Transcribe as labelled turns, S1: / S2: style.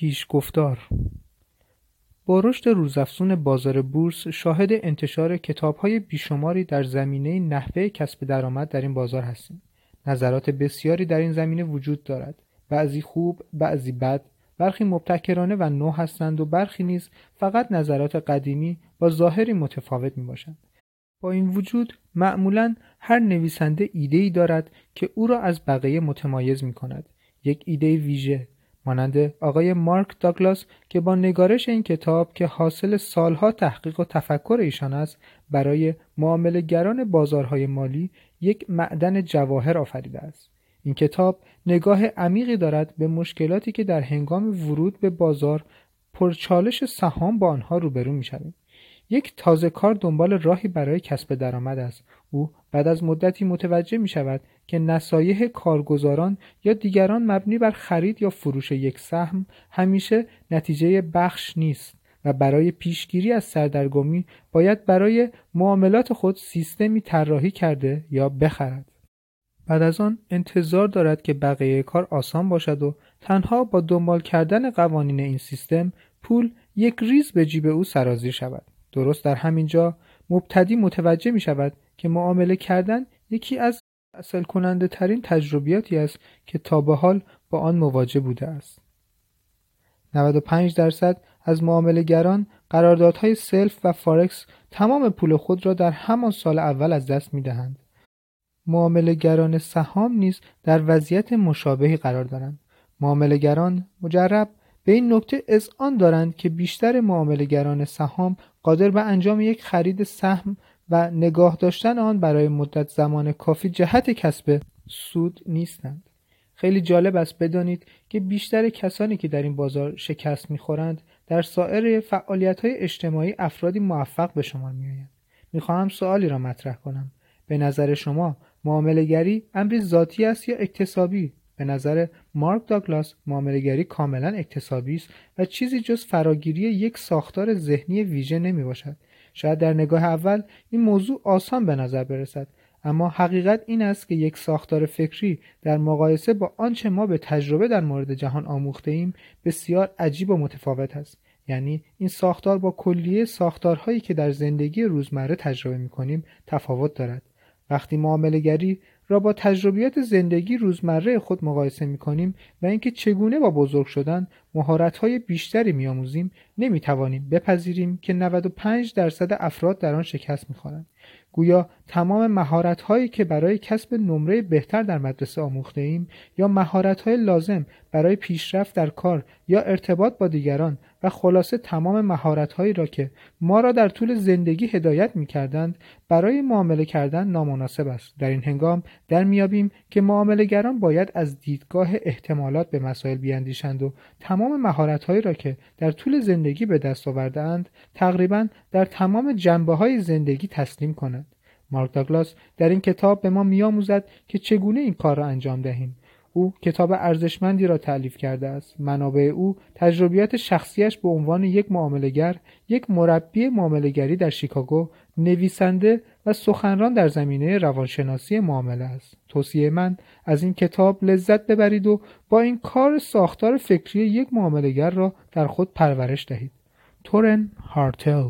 S1: پیشگفتار با رشد روزافزون بازار بورس شاهد انتشار کتابهای بیشماری در زمینه نحوه کسب درآمد در این بازار هستیم نظرات بسیاری در این زمینه وجود دارد بعضی خوب بعضی بد برخی مبتکرانه و نو هستند و برخی نیز فقط نظرات قدیمی با ظاهری متفاوت می باشند. با این وجود معمولا هر نویسنده ایده دارد که او را از بقیه متمایز می کند. یک ایده ویژه مانند آقای مارک داگلاس که با نگارش این کتاب که حاصل سالها تحقیق و تفکر ایشان است برای معاملهگران بازارهای مالی یک معدن جواهر آفریده است. این کتاب نگاه عمیقی دارد به مشکلاتی که در هنگام ورود به بازار پرچالش سهام با آنها روبرو می‌شویم. یک تازه کار دنبال راهی برای کسب درآمد است. او بعد از مدتی متوجه می شود که نصایح کارگزاران یا دیگران مبنی بر خرید یا فروش یک سهم همیشه نتیجه بخش نیست و برای پیشگیری از سردرگمی باید برای معاملات خود سیستمی طراحی کرده یا بخرد. بعد از آن انتظار دارد که بقیه کار آسان باشد و تنها با دنبال کردن قوانین این سیستم پول یک ریز به جیب او سرازیر شود. درست در همین جا مبتدی متوجه می شود که معامله کردن یکی از مستأصل کننده ترین تجربیاتی است که تا به حال با آن مواجه بوده است. 95 درصد از معاملهگران قراردادهای سلف و فارکس تمام پول خود را در همان سال اول از دست می دهند. معاملهگران سهام نیز در وضعیت مشابهی قرار دارند. معاملهگران مجرب به این نکته آن دارند که بیشتر معاملهگران سهام قادر به انجام یک خرید سهم و نگاه داشتن آن برای مدت زمان کافی جهت کسب سود نیستند. خیلی جالب است بدانید که بیشتر کسانی که در این بازار شکست می‌خورند در سایر فعالیت های اجتماعی افرادی موفق به شما میآیند. می‌خواهم سوالی را مطرح کنم. به نظر شما معاملهگری امری ذاتی است یا اکتسابی؟ به نظر مارک داگلاس معاملهگری کاملا اکتسابی است و چیزی جز فراگیری یک ساختار ذهنی ویژه نمی باشد. شاید در نگاه اول این موضوع آسان به نظر برسد اما حقیقت این است که یک ساختار فکری در مقایسه با آنچه ما به تجربه در مورد جهان آموخته ایم بسیار عجیب و متفاوت است یعنی این ساختار با کلیه ساختارهایی که در زندگی روزمره تجربه می کنیم تفاوت دارد وقتی معاملهگری را با تجربیات زندگی روزمره خود مقایسه می کنیم و اینکه چگونه با بزرگ شدن های بیشتری میآموزیم نمی‌توانیم بپذیریم که 95 درصد افراد در آن شکست می‌خورند. گویا تمام مهارت هایی که برای کسب نمره بهتر در مدرسه آموخته ایم یا مهارت های لازم برای پیشرفت در کار یا ارتباط با دیگران و خلاصه تمام مهارت هایی را که ما را در طول زندگی هدایت می کردند برای معامله کردن نامناسب است. در این هنگام در میابیم که معاملهگران باید از دیدگاه احتمالات به مسائل بیاندیشند و تمام مهارت هایی را که در طول زندگی به دست آوردهاند تقریبا در تمام جنبه های زندگی تسلیم کنند مارک داگلاس در این کتاب به ما میآموزد که چگونه این کار را انجام دهیم. او کتاب ارزشمندی را تعلیف کرده است. منابع او تجربیات شخصیش به عنوان یک معاملهگر یک مربی معاملهگری در شیکاگو نویسنده و سخنران در زمینه روانشناسی معامله است. توصیه من از این کتاب لذت ببرید و با این کار ساختار فکری یک معاملهگر را در خود پرورش دهید. تورن هارتل